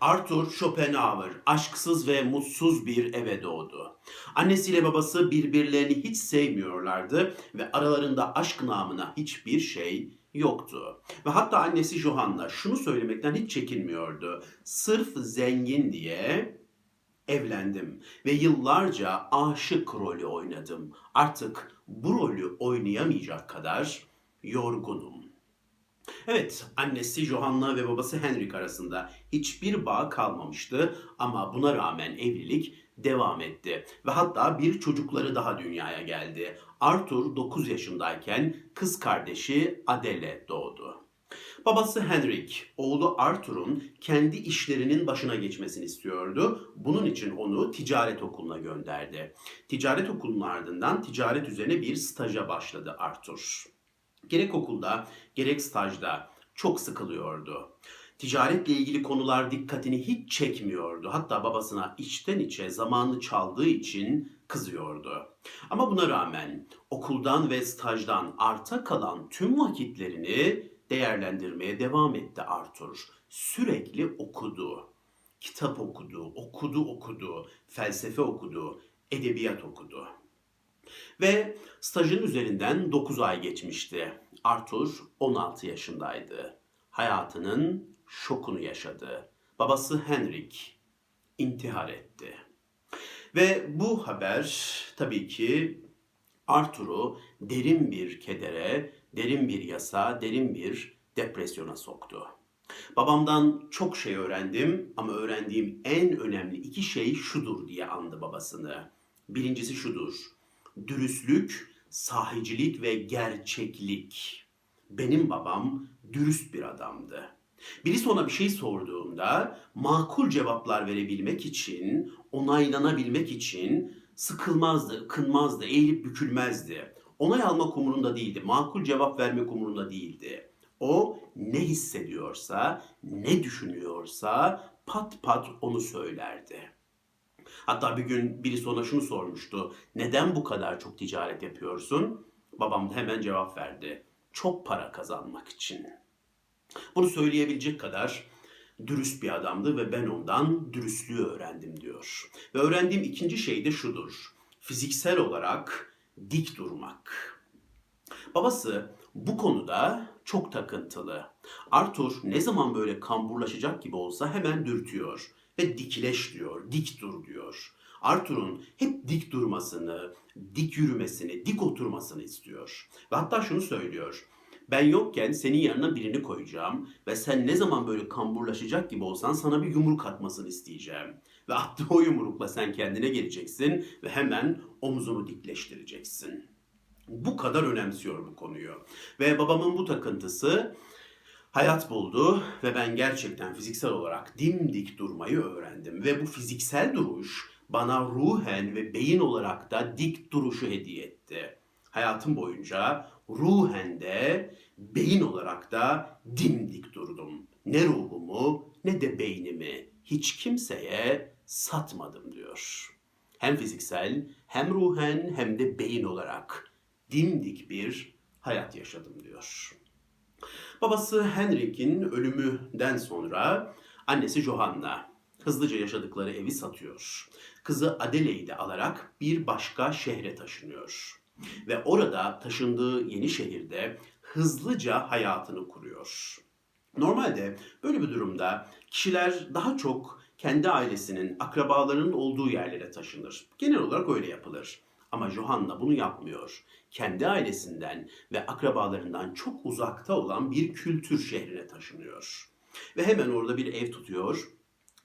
Arthur Schopenhauer aşksız ve mutsuz bir eve doğdu. Annesiyle babası birbirlerini hiç sevmiyorlardı ve aralarında aşk namına hiçbir şey yoktu. Ve hatta annesi Johanna şunu söylemekten hiç çekinmiyordu. Sırf zengin diye evlendim ve yıllarca aşık rolü oynadım. Artık bu rolü oynayamayacak kadar yorgunum. Evet, annesi Johanna ve babası Henrik arasında hiçbir bağ kalmamıştı ama buna rağmen evlilik devam etti ve hatta bir çocukları daha dünyaya geldi. Arthur 9 yaşındayken kız kardeşi Adele doğdu. Babası Henrik, oğlu Arthur'un kendi işlerinin başına geçmesini istiyordu. Bunun için onu ticaret okuluna gönderdi. Ticaret okulunun ardından ticaret üzerine bir staja başladı Arthur. Gerek okulda gerek stajda çok sıkılıyordu. Ticaretle ilgili konular dikkatini hiç çekmiyordu. Hatta babasına içten içe zamanını çaldığı için kızıyordu. Ama buna rağmen okuldan ve stajdan arta kalan tüm vakitlerini değerlendirmeye devam etti Arthur. Sürekli okudu. Kitap okudu, okudu okudu, felsefe okudu, edebiyat okudu. Ve stajın üzerinden 9 ay geçmişti. Arthur 16 yaşındaydı. Hayatının şokunu yaşadı. Babası Henrik intihar etti. Ve bu haber tabii ki Arthur'u derin bir kedere, derin bir yasa, derin bir depresyona soktu. Babamdan çok şey öğrendim ama öğrendiğim en önemli iki şey şudur diye andı babasını. Birincisi şudur. Dürüstlük, sahicilik ve gerçeklik. Benim babam dürüst bir adamdı. Birisi ona bir şey sorduğunda makul cevaplar verebilmek için, onaylanabilmek için sıkılmazdı, kınmazdı, eğilip bükülmezdi. Onay almak umurunda değildi, makul cevap vermek umurunda değildi. O ne hissediyorsa, ne düşünüyorsa pat pat onu söylerdi. Hatta bir gün birisi ona şunu sormuştu. Neden bu kadar çok ticaret yapıyorsun? Babam da hemen cevap verdi. Çok para kazanmak için. Bunu söyleyebilecek kadar dürüst bir adamdı ve ben ondan dürüstlüğü öğrendim diyor. Ve öğrendiğim ikinci şey de şudur. Fiziksel olarak dik durmak. Babası bu konuda çok takıntılı. Arthur ne zaman böyle kamburlaşacak gibi olsa hemen dürtüyor ve dikleş diyor, dik dur diyor. Arthur'un hep dik durmasını, dik yürümesini, dik oturmasını istiyor. Ve hatta şunu söylüyor. Ben yokken senin yanına birini koyacağım ve sen ne zaman böyle kamburlaşacak gibi olsan sana bir yumruk atmasını isteyeceğim. Ve attığı o yumrukla sen kendine geleceksin ve hemen omzunu dikleştireceksin. Bu kadar önemsiyor bu konuyu. Ve babamın bu takıntısı hayat buldu ve ben gerçekten fiziksel olarak dimdik durmayı öğrendim. Ve bu fiziksel duruş bana ruhen ve beyin olarak da dik duruşu hediye etti. Hayatım boyunca ruhen de beyin olarak da dimdik durdum. Ne ruhumu ne de beynimi hiç kimseye satmadım diyor. Hem fiziksel hem ruhen hem de beyin olarak dimdik bir hayat yaşadım diyor. Babası Henrik'in ölümünden sonra annesi Johanna hızlıca yaşadıkları evi satıyor. Kızı Adele'yi de alarak bir başka şehre taşınıyor. Ve orada taşındığı yeni şehirde hızlıca hayatını kuruyor. Normalde böyle bir durumda kişiler daha çok kendi ailesinin, akrabalarının olduğu yerlere taşınır. Genel olarak öyle yapılır. Ama Johanna bunu yapmıyor. Kendi ailesinden ve akrabalarından çok uzakta olan bir kültür şehrine taşınıyor. Ve hemen orada bir ev tutuyor.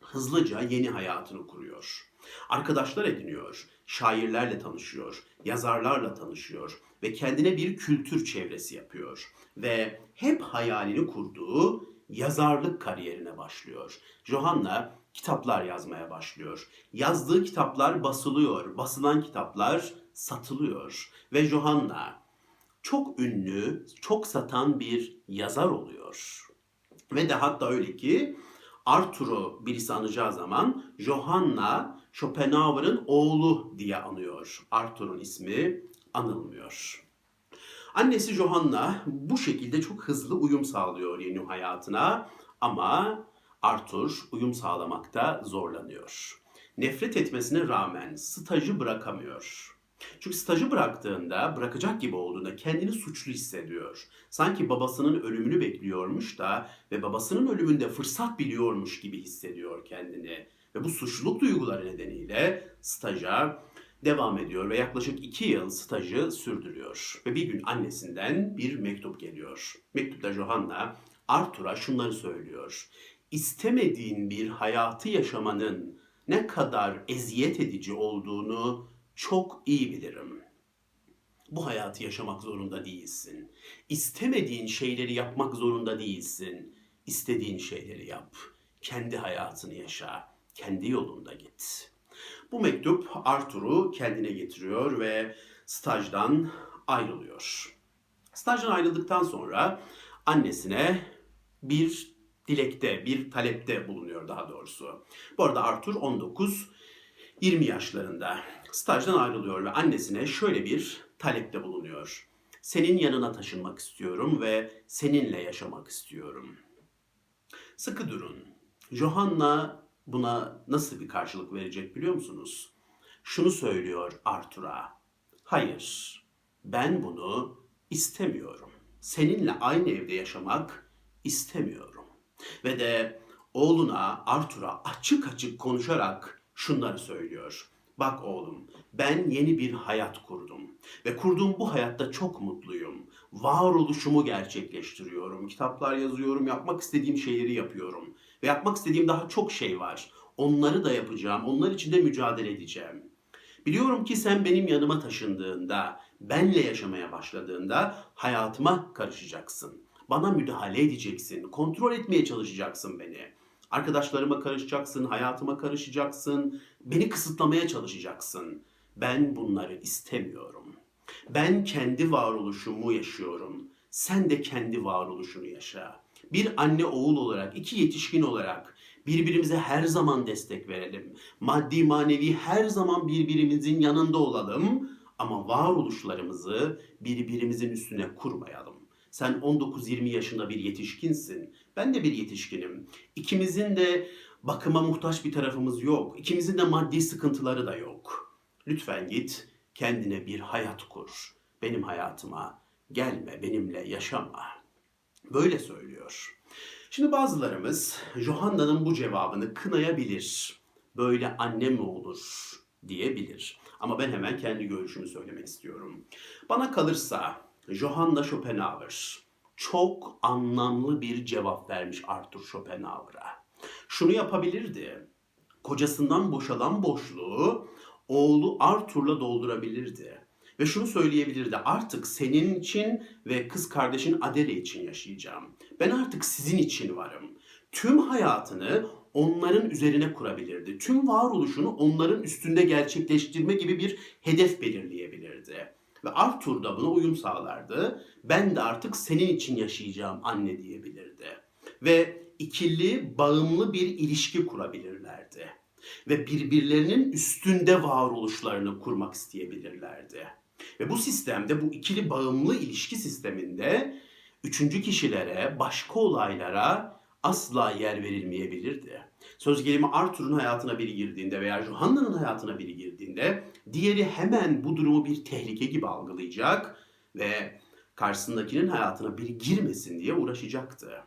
Hızlıca yeni hayatını kuruyor. Arkadaşlar ediniyor, şairlerle tanışıyor, yazarlarla tanışıyor ve kendine bir kültür çevresi yapıyor. Ve hep hayalini kurduğu yazarlık kariyerine başlıyor. Johanna kitaplar yazmaya başlıyor. Yazdığı kitaplar basılıyor, basılan kitaplar satılıyor ve Johanna çok ünlü, çok satan bir yazar oluyor. Ve de hatta öyle ki Arthur'u birisi anacağı zaman Johanna Schopenhauer'ın oğlu diye anıyor. Arthur'un ismi anılmıyor. Annesi Johanna bu şekilde çok hızlı uyum sağlıyor yeni hayatına ama Arthur uyum sağlamakta zorlanıyor. Nefret etmesine rağmen stajı bırakamıyor. Çünkü stajı bıraktığında, bırakacak gibi olduğunda kendini suçlu hissediyor. Sanki babasının ölümünü bekliyormuş da ve babasının ölümünde fırsat biliyormuş gibi hissediyor kendini. Ve bu suçluluk duyguları nedeniyle staja devam ediyor ve yaklaşık iki yıl stajı sürdürüyor. Ve bir gün annesinden bir mektup geliyor. Mektupta Johanna Arthur'a şunları söylüyor. İstemediğin bir hayatı yaşamanın ne kadar eziyet edici olduğunu çok iyi bilirim. Bu hayatı yaşamak zorunda değilsin. İstemediğin şeyleri yapmak zorunda değilsin. İstediğin şeyleri yap. Kendi hayatını yaşa. Kendi yolunda git. Bu mektup Arthur'u kendine getiriyor ve stajdan ayrılıyor. Stajdan ayrıldıktan sonra annesine bir dilekte, bir talepte bulunuyor daha doğrusu. Bu arada Arthur 19 20 yaşlarında stajdan ayrılıyor ve annesine şöyle bir talepte bulunuyor. Senin yanına taşınmak istiyorum ve seninle yaşamak istiyorum. Sıkı durun. Johanna buna nasıl bir karşılık verecek biliyor musunuz? Şunu söylüyor Arthur'a. Hayır, ben bunu istemiyorum. Seninle aynı evde yaşamak istemiyorum. Ve de oğluna Arthur'a açık açık konuşarak şunları söylüyor. Bak oğlum, ben yeni bir hayat kurdum ve kurduğum bu hayatta çok mutluyum. Varoluşumu gerçekleştiriyorum. Kitaplar yazıyorum, yapmak istediğim şeyleri yapıyorum ve yapmak istediğim daha çok şey var. Onları da yapacağım. Onlar için de mücadele edeceğim. Biliyorum ki sen benim yanıma taşındığında, benle yaşamaya başladığında hayatıma karışacaksın. Bana müdahale edeceksin, kontrol etmeye çalışacaksın beni. Arkadaşlarıma karışacaksın, hayatıma karışacaksın, beni kısıtlamaya çalışacaksın. Ben bunları istemiyorum. Ben kendi varoluşumu yaşıyorum. Sen de kendi varoluşunu yaşa. Bir anne oğul olarak, iki yetişkin olarak birbirimize her zaman destek verelim. Maddi manevi her zaman birbirimizin yanında olalım ama varoluşlarımızı birbirimizin üstüne kurmayalım. Sen 19-20 yaşında bir yetişkinsin. Ben de bir yetişkinim. İkimizin de bakıma muhtaç bir tarafımız yok. İkimizin de maddi sıkıntıları da yok. Lütfen git kendine bir hayat kur. Benim hayatıma gelme, benimle yaşama. Böyle söylüyor. Şimdi bazılarımız Johanna'nın bu cevabını kınayabilir. Böyle anne mi olur diyebilir. Ama ben hemen kendi görüşümü söylemek istiyorum. Bana kalırsa Johanna Schopenhauer çok anlamlı bir cevap vermiş Arthur Schopenhauer'a. Şunu yapabilirdi. Kocasından boşalan boşluğu oğlu Arthur'la doldurabilirdi. Ve şunu söyleyebilirdi. Artık senin için ve kız kardeşin Adele için yaşayacağım. Ben artık sizin için varım. Tüm hayatını onların üzerine kurabilirdi. Tüm varoluşunu onların üstünde gerçekleştirme gibi bir hedef belirleyebilirdi. Ve Arthur da buna uyum sağlardı. Ben de artık senin için yaşayacağım anne diyebilirdi. Ve ikili bağımlı bir ilişki kurabilirlerdi. Ve birbirlerinin üstünde varoluşlarını kurmak isteyebilirlerdi. Ve bu sistemde, bu ikili bağımlı ilişki sisteminde üçüncü kişilere, başka olaylara asla yer verilmeyebilirdi. Söz gelimi Arthur'un hayatına biri girdiğinde veya Johanna'nın hayatına biri girdiğinde diğeri hemen bu durumu bir tehlike gibi algılayacak ve karşısındakinin hayatına biri girmesin diye uğraşacaktı.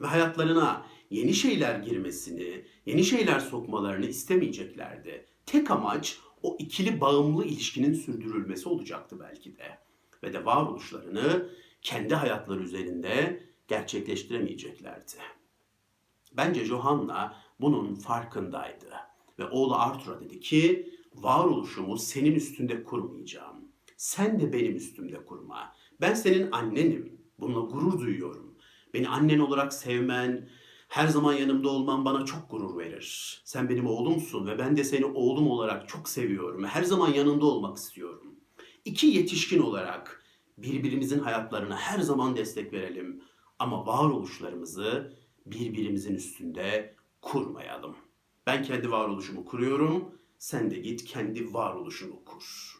Ve hayatlarına yeni şeyler girmesini, yeni şeyler sokmalarını istemeyeceklerdi. Tek amaç o ikili bağımlı ilişkinin sürdürülmesi olacaktı belki de. Ve de varoluşlarını kendi hayatları üzerinde gerçekleştiremeyeceklerdi. Bence Johanna bunun farkındaydı. Ve oğlu Arthur'a dedi ki, varoluşumu senin üstünde kurmayacağım. Sen de benim üstümde kurma. Ben senin annenim. Bununla gurur duyuyorum. Beni annen olarak sevmen, her zaman yanımda olman bana çok gurur verir. Sen benim oğlumsun ve ben de seni oğlum olarak çok seviyorum her zaman yanında olmak istiyorum. İki yetişkin olarak birbirimizin hayatlarına her zaman destek verelim ama varoluşlarımızı birbirimizin üstünde kurmayalım. Ben kendi varoluşumu kuruyorum, sen de git kendi varoluşunu kur.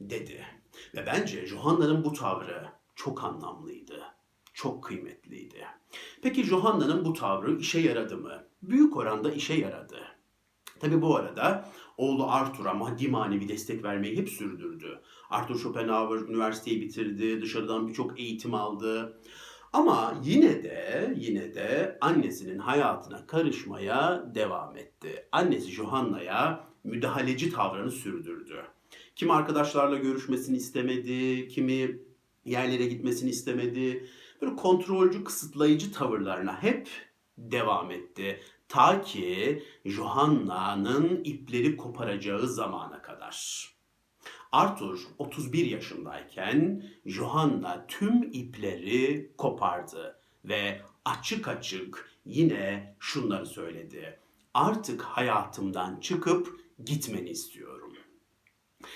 Dedi. Ve bence Johanna'nın bu tavrı çok anlamlıydı. çok kıymetliydi. Peki Johanna'nın bu tavrı işe yaradı mı? Büyük oranda işe yaradı. Tabi bu arada oğlu Arthur'a maddi manevi destek vermeyi hep sürdürdü. Arthur Schopenhauer üniversiteyi bitirdi, dışarıdan birçok eğitim aldı. Ama yine de yine de annesinin hayatına karışmaya devam etti. Annesi Johanna'ya müdahaleci tavrını sürdürdü. Kimi arkadaşlarla görüşmesini istemedi, kimi yerlere gitmesini istemedi. Böyle kontrolcü, kısıtlayıcı tavırlarına hep devam etti. Ta ki Johanna'nın ipleri koparacağı zamana kadar. Arthur 31 yaşındayken Johanna tüm ipleri kopardı ve açık açık yine şunları söyledi. Artık hayatımdan çıkıp gitmeni istiyorum.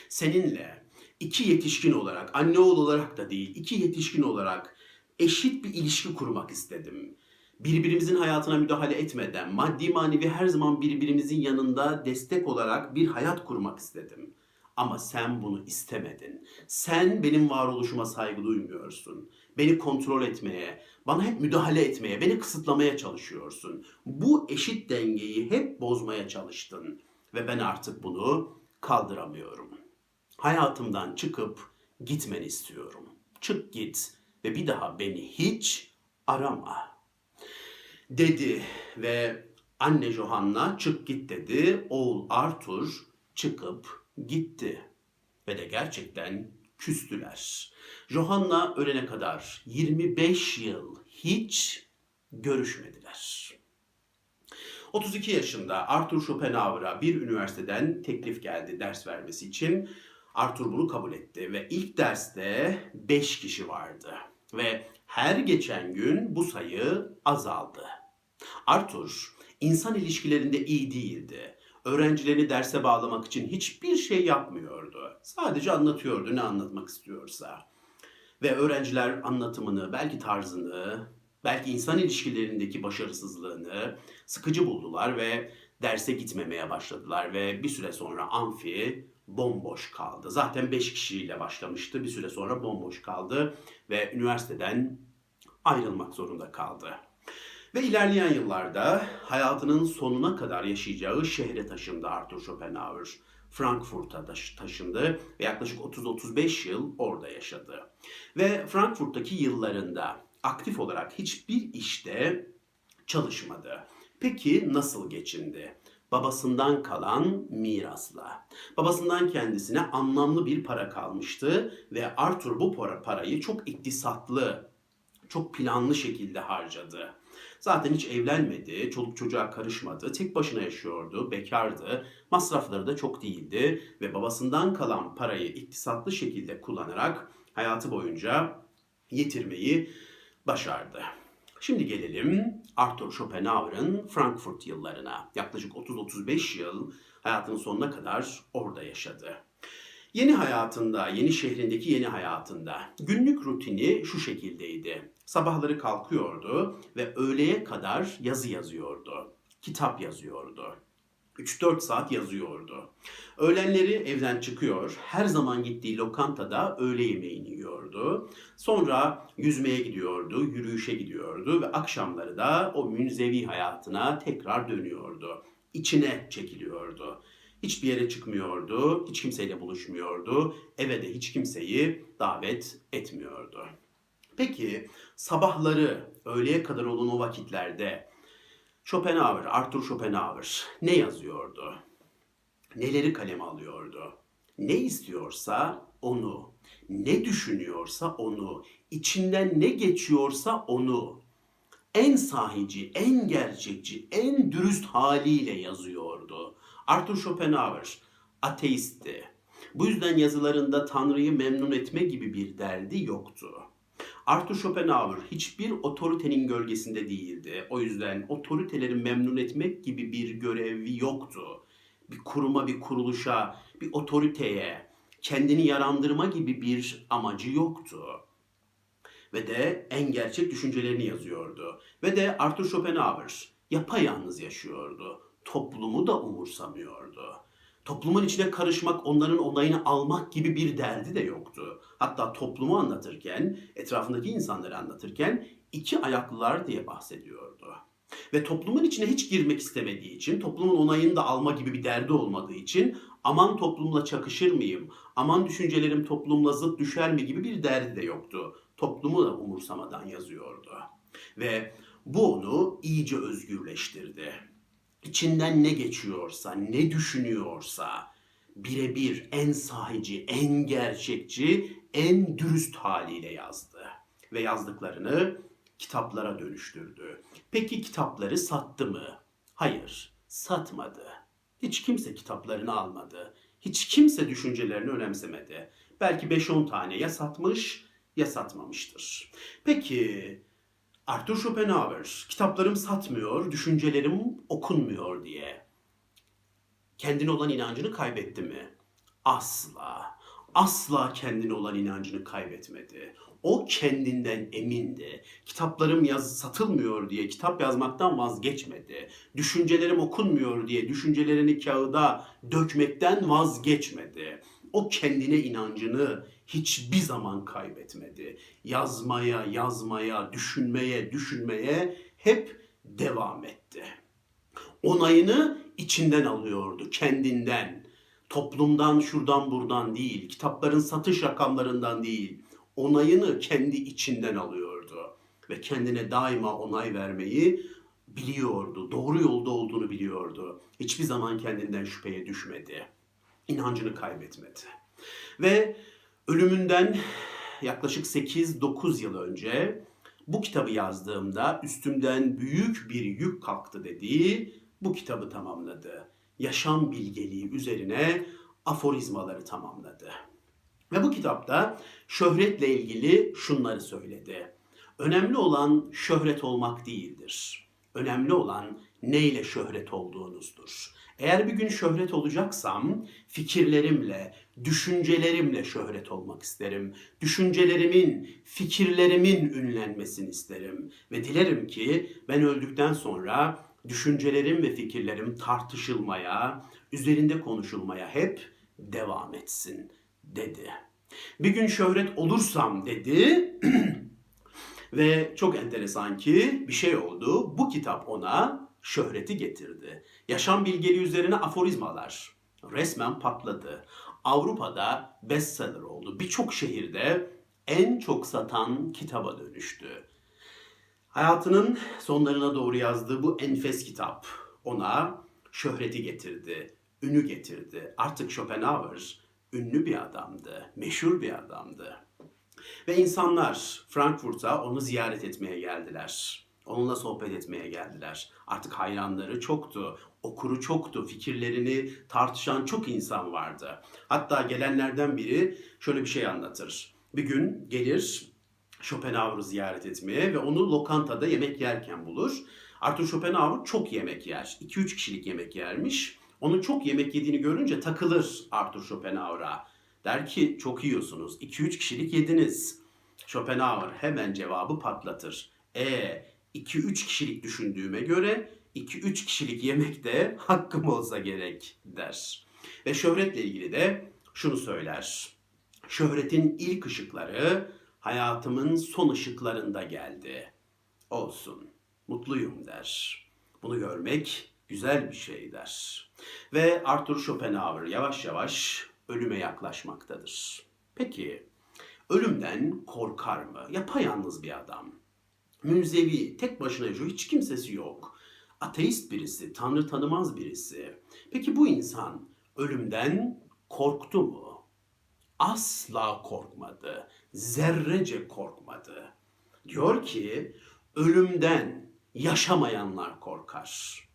Seninle iki yetişkin olarak, anne oğul olarak da değil, iki yetişkin olarak eşit bir ilişki kurmak istedim. Birbirimizin hayatına müdahale etmeden, maddi manevi her zaman birbirimizin yanında destek olarak bir hayat kurmak istedim. Ama sen bunu istemedin. Sen benim varoluşuma saygı duymuyorsun. Beni kontrol etmeye, bana hep müdahale etmeye, beni kısıtlamaya çalışıyorsun. Bu eşit dengeyi hep bozmaya çalıştın ve ben artık bunu kaldıramıyorum. Hayatımdan çıkıp gitmeni istiyorum. Çık git ve bir daha beni hiç arama. Dedi ve anne Johanna çık git dedi. Oğul Arthur çıkıp gitti. Ve de gerçekten küstüler. Johanna ölene kadar 25 yıl hiç görüşmediler. 32 yaşında Arthur Schopenhauer'a bir üniversiteden teklif geldi ders vermesi için. Arthur bunu kabul etti ve ilk derste 5 kişi vardı. Ve her geçen gün bu sayı azaldı. Arthur insan ilişkilerinde iyi değildi. Öğrencilerini derse bağlamak için hiçbir şey yapmıyordu. Sadece anlatıyordu ne anlatmak istiyorsa. Ve öğrenciler anlatımını, belki tarzını, belki insan ilişkilerindeki başarısızlığını sıkıcı buldular ve derse gitmemeye başladılar ve bir süre sonra amfi bomboş kaldı. Zaten 5 kişiyle başlamıştı. Bir süre sonra bomboş kaldı ve üniversiteden ayrılmak zorunda kaldı. Ve ilerleyen yıllarda hayatının sonuna kadar yaşayacağı şehre taşındı Arthur Schopenhauer. Frankfurt'a taşındı ve yaklaşık 30-35 yıl orada yaşadı. Ve Frankfurt'taki yıllarında aktif olarak hiçbir işte çalışmadı. Peki nasıl geçindi? Babasından kalan mirasla. Babasından kendisine anlamlı bir para kalmıştı ve Arthur bu para parayı çok iktisatlı, çok planlı şekilde harcadı. Zaten hiç evlenmedi, çoluk çocuğa karışmadı, tek başına yaşıyordu, bekardı, masrafları da çok değildi ve babasından kalan parayı iktisatlı şekilde kullanarak hayatı boyunca yetirmeyi başardı. Şimdi gelelim Arthur Schopenhauer'ın Frankfurt yıllarına. Yaklaşık 30-35 yıl hayatının sonuna kadar orada yaşadı. Yeni hayatında, yeni şehrindeki yeni hayatında günlük rutini şu şekildeydi. Sabahları kalkıyordu ve öğleye kadar yazı yazıyordu. Kitap yazıyordu. 3-4 saat yazıyordu. Öğlenleri evden çıkıyor, her zaman gittiği lokantada öğle yemeğini yiyordu. Sonra yüzmeye gidiyordu, yürüyüşe gidiyordu ve akşamları da o münzevi hayatına tekrar dönüyordu. İçine çekiliyordu. Hiçbir yere çıkmıyordu, hiç kimseyle buluşmuyordu, eve de hiç kimseyi davet etmiyordu. Peki sabahları öğleye kadar olan o vakitlerde Schopenhauer, Arthur Schopenhauer ne yazıyordu? Neleri kaleme alıyordu? Ne istiyorsa onu, ne düşünüyorsa onu, içinden ne geçiyorsa onu en sahici, en gerçekçi, en dürüst haliyle yazıyordu. Arthur Schopenhauer ateistti. Bu yüzden yazılarında Tanrı'yı memnun etme gibi bir derdi yoktu. Arthur Schopenhauer hiçbir otoritenin gölgesinde değildi. O yüzden otoriteleri memnun etmek gibi bir görevi yoktu. Bir kuruma, bir kuruluşa, bir otoriteye kendini yarandırma gibi bir amacı yoktu. Ve de en gerçek düşüncelerini yazıyordu. Ve de Arthur Schopenhauer yapayalnız yaşıyordu. Toplumu da umursamıyordu. Toplumun içine karışmak, onların onayını almak gibi bir derdi de yoktu. Hatta toplumu anlatırken, etrafındaki insanları anlatırken iki ayaklılar diye bahsediyordu. Ve toplumun içine hiç girmek istemediği için, toplumun onayını da alma gibi bir derdi olmadığı için aman toplumla çakışır mıyım, aman düşüncelerim toplumla zıt düşer mi gibi bir derdi de yoktu. Toplumu da umursamadan yazıyordu. Ve bu onu iyice özgürleştirdi. İçinden ne geçiyorsa, ne düşünüyorsa birebir en sahici, en gerçekçi, en dürüst haliyle yazdı. Ve yazdıklarını kitaplara dönüştürdü. Peki kitapları sattı mı? Hayır, satmadı. Hiç kimse kitaplarını almadı. Hiç kimse düşüncelerini önemsemedi. Belki 5-10 tane ya satmış ya satmamıştır. Peki Arthur Schopenhauer kitaplarım satmıyor, düşüncelerim okunmuyor diye kendine olan inancını kaybetti mi? Asla. Asla kendine olan inancını kaybetmedi. O kendinden emindi. Kitaplarım yaz satılmıyor diye kitap yazmaktan vazgeçmedi. Düşüncelerim okunmuyor diye düşüncelerini kağıda dökmekten vazgeçmedi. O kendine inancını hiçbir zaman kaybetmedi. Yazmaya, yazmaya, düşünmeye, düşünmeye hep devam etti. Onayını içinden alıyordu, kendinden. Toplumdan, şuradan buradan değil, kitapların satış rakamlarından değil. Onayını kendi içinden alıyordu. Ve kendine daima onay vermeyi biliyordu. Doğru yolda olduğunu biliyordu. Hiçbir zaman kendinden şüpheye düşmedi. İnancını kaybetmedi. Ve ölümünden yaklaşık 8-9 yıl önce bu kitabı yazdığımda üstümden büyük bir yük kalktı dediği bu kitabı tamamladı. Yaşam bilgeliği üzerine aforizmaları tamamladı. Ve bu kitapta şöhretle ilgili şunları söyledi. Önemli olan şöhret olmak değildir. Önemli olan neyle şöhret olduğunuzdur. Eğer bir gün şöhret olacaksam fikirlerimle, düşüncelerimle şöhret olmak isterim. Düşüncelerimin, fikirlerimin ünlenmesini isterim. Ve dilerim ki ben öldükten sonra düşüncelerim ve fikirlerim tartışılmaya, üzerinde konuşulmaya hep devam etsin dedi. Bir gün şöhret olursam dedi ve çok enteresan ki bir şey oldu. Bu kitap ona şöhreti getirdi. Yaşam bilgeliği üzerine aforizmalar resmen patladı. Avrupa'da bestseller oldu. Birçok şehirde en çok satan kitaba dönüştü. Hayatının sonlarına doğru yazdığı bu enfes kitap ona şöhreti getirdi, ünü getirdi. Artık Schopenhauer ünlü bir adamdı, meşhur bir adamdı. Ve insanlar Frankfurt'a onu ziyaret etmeye geldiler. Onunla sohbet etmeye geldiler. Artık hayranları çoktu, okuru çoktu, fikirlerini tartışan çok insan vardı. Hatta gelenlerden biri şöyle bir şey anlatır. Bir gün gelir Schopenhauer'u ziyaret etmeye ve onu lokantada yemek yerken bulur. Arthur Schopenhauer çok yemek yer. 2-3 kişilik yemek yermiş. Onun çok yemek yediğini görünce takılır Arthur Schopenhauer'a. Der ki çok yiyorsunuz. 2-3 kişilik yediniz. Schopenhauer hemen cevabı patlatır. E 2-3 kişilik düşündüğüme göre 2-3 kişilik yemek de hakkım olsa gerek der. Ve şöhretle ilgili de şunu söyler. Şöhretin ilk ışıkları hayatımın son ışıklarında geldi. Olsun, mutluyum der. Bunu görmek güzel bir şey der. Ve Arthur Schopenhauer yavaş yavaş ölüme yaklaşmaktadır. Peki, ölümden korkar mı? Yapayalnız bir adam. Münzevi, tek başına yaşıyor, hiç kimsesi yok. Ateist birisi, tanrı tanımaz birisi. Peki bu insan ölümden korktu mu? Asla korkmadı. Zerrece korkmadı. Diyor ki ölümden yaşamayanlar korkar.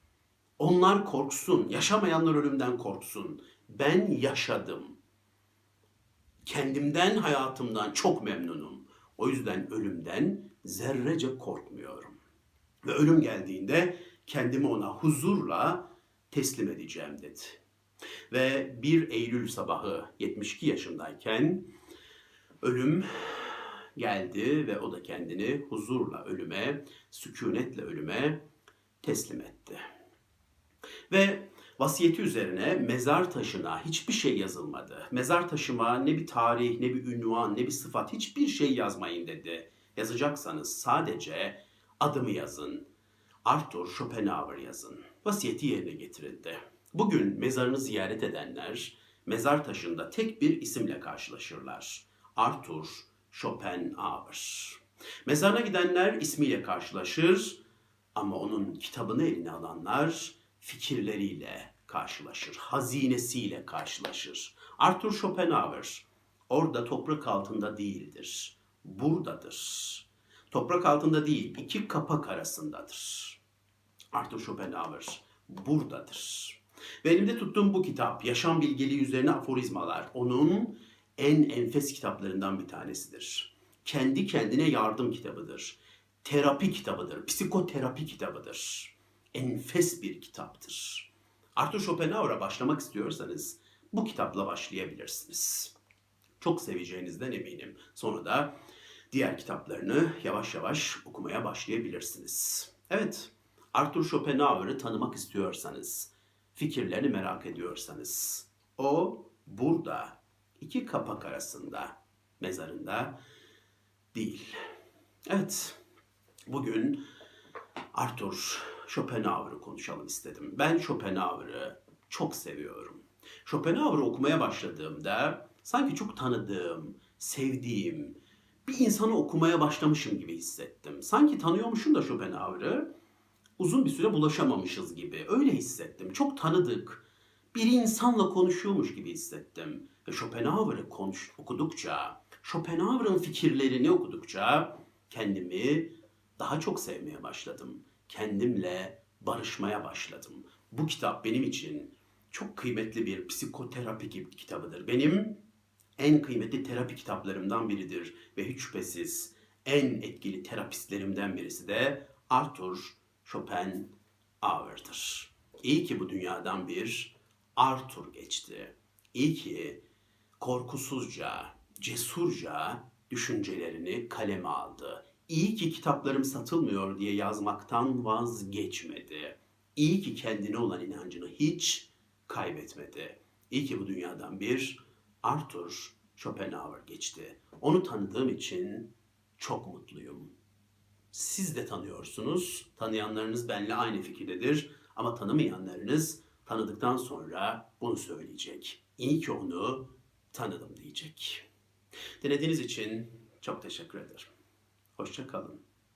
Onlar korksun, yaşamayanlar ölümden korksun. Ben yaşadım. Kendimden, hayatımdan çok memnunum. O yüzden ölümden zerrece korkmuyorum. Ve ölüm geldiğinde kendimi ona huzurla teslim edeceğim dedi. Ve 1 Eylül sabahı 72 yaşındayken ölüm geldi ve o da kendini huzurla ölüme, sükunetle ölüme teslim etti. Ve Vasiyeti üzerine mezar taşına hiçbir şey yazılmadı. Mezar taşıma ne bir tarih, ne bir ünvan, ne bir sıfat hiçbir şey yazmayın dedi. Yazacaksanız sadece adımı yazın. Arthur Schopenhauer yazın. Vasiyeti yerine getirildi. Bugün mezarını ziyaret edenler mezar taşında tek bir isimle karşılaşırlar. Arthur Schopenhauer. Mezarına gidenler ismiyle karşılaşır ama onun kitabını eline alanlar fikirleriyle karşılaşır, hazinesiyle karşılaşır. Arthur Schopenhauer orada toprak altında değildir, buradadır. Toprak altında değil, iki kapak arasındadır. Arthur Schopenhauer buradadır. Ve elimde tuttuğum bu kitap, yaşam bilgeliği üzerine aforizmalar, onun en enfes kitaplarından bir tanesidir. Kendi kendine yardım kitabıdır. Terapi kitabıdır, psikoterapi kitabıdır. Enfes bir kitaptır. Arthur Schopenhauer'a başlamak istiyorsanız bu kitapla başlayabilirsiniz. Çok seveceğinizden eminim. Sonra da diğer kitaplarını yavaş yavaş okumaya başlayabilirsiniz. Evet, Arthur Schopenhauer'ı tanımak istiyorsanız, fikirlerini merak ediyorsanız, o burada, iki kapak arasında, mezarında değil. Evet, bugün Arthur Schopenhauer'ı konuşalım istedim. Ben Schopenhauer'ı çok seviyorum. Schopenhauer'ı okumaya başladığımda sanki çok tanıdığım, sevdiğim bir insanı okumaya başlamışım gibi hissettim. Sanki tanıyormuşum da Schopenhauer'ı uzun bir süre bulaşamamışız gibi. Öyle hissettim. Çok tanıdık. Bir insanla konuşuyormuş gibi hissettim. Ve Schopenhauer'ı konuş, okudukça, Schopenhauer'ın fikirlerini okudukça kendimi daha çok sevmeye başladım. Kendimle barışmaya başladım. Bu kitap benim için çok kıymetli bir psikoterapi kitabıdır. Benim en kıymetli terapi kitaplarımdan biridir ve hiç şüphesiz en etkili terapistlerimden birisi de Arthur Schopenhauer'dır. İyi ki bu dünyadan bir Arthur geçti. İyi ki korkusuzca, cesurca düşüncelerini kaleme aldı. İyi ki kitaplarım satılmıyor diye yazmaktan vazgeçmedi. İyi ki kendine olan inancını hiç kaybetmedi. İyi ki bu dünyadan bir Arthur Schopenhauer geçti. Onu tanıdığım için çok mutluyum. Siz de tanıyorsunuz. Tanıyanlarınız benimle aynı fikirdedir. Ama tanımayanlarınız tanıdıktan sonra bunu söyleyecek. İyi ki onu tanıdım diyecek. Dinlediğiniz için çok teşekkür ederim. Hoşça kalın.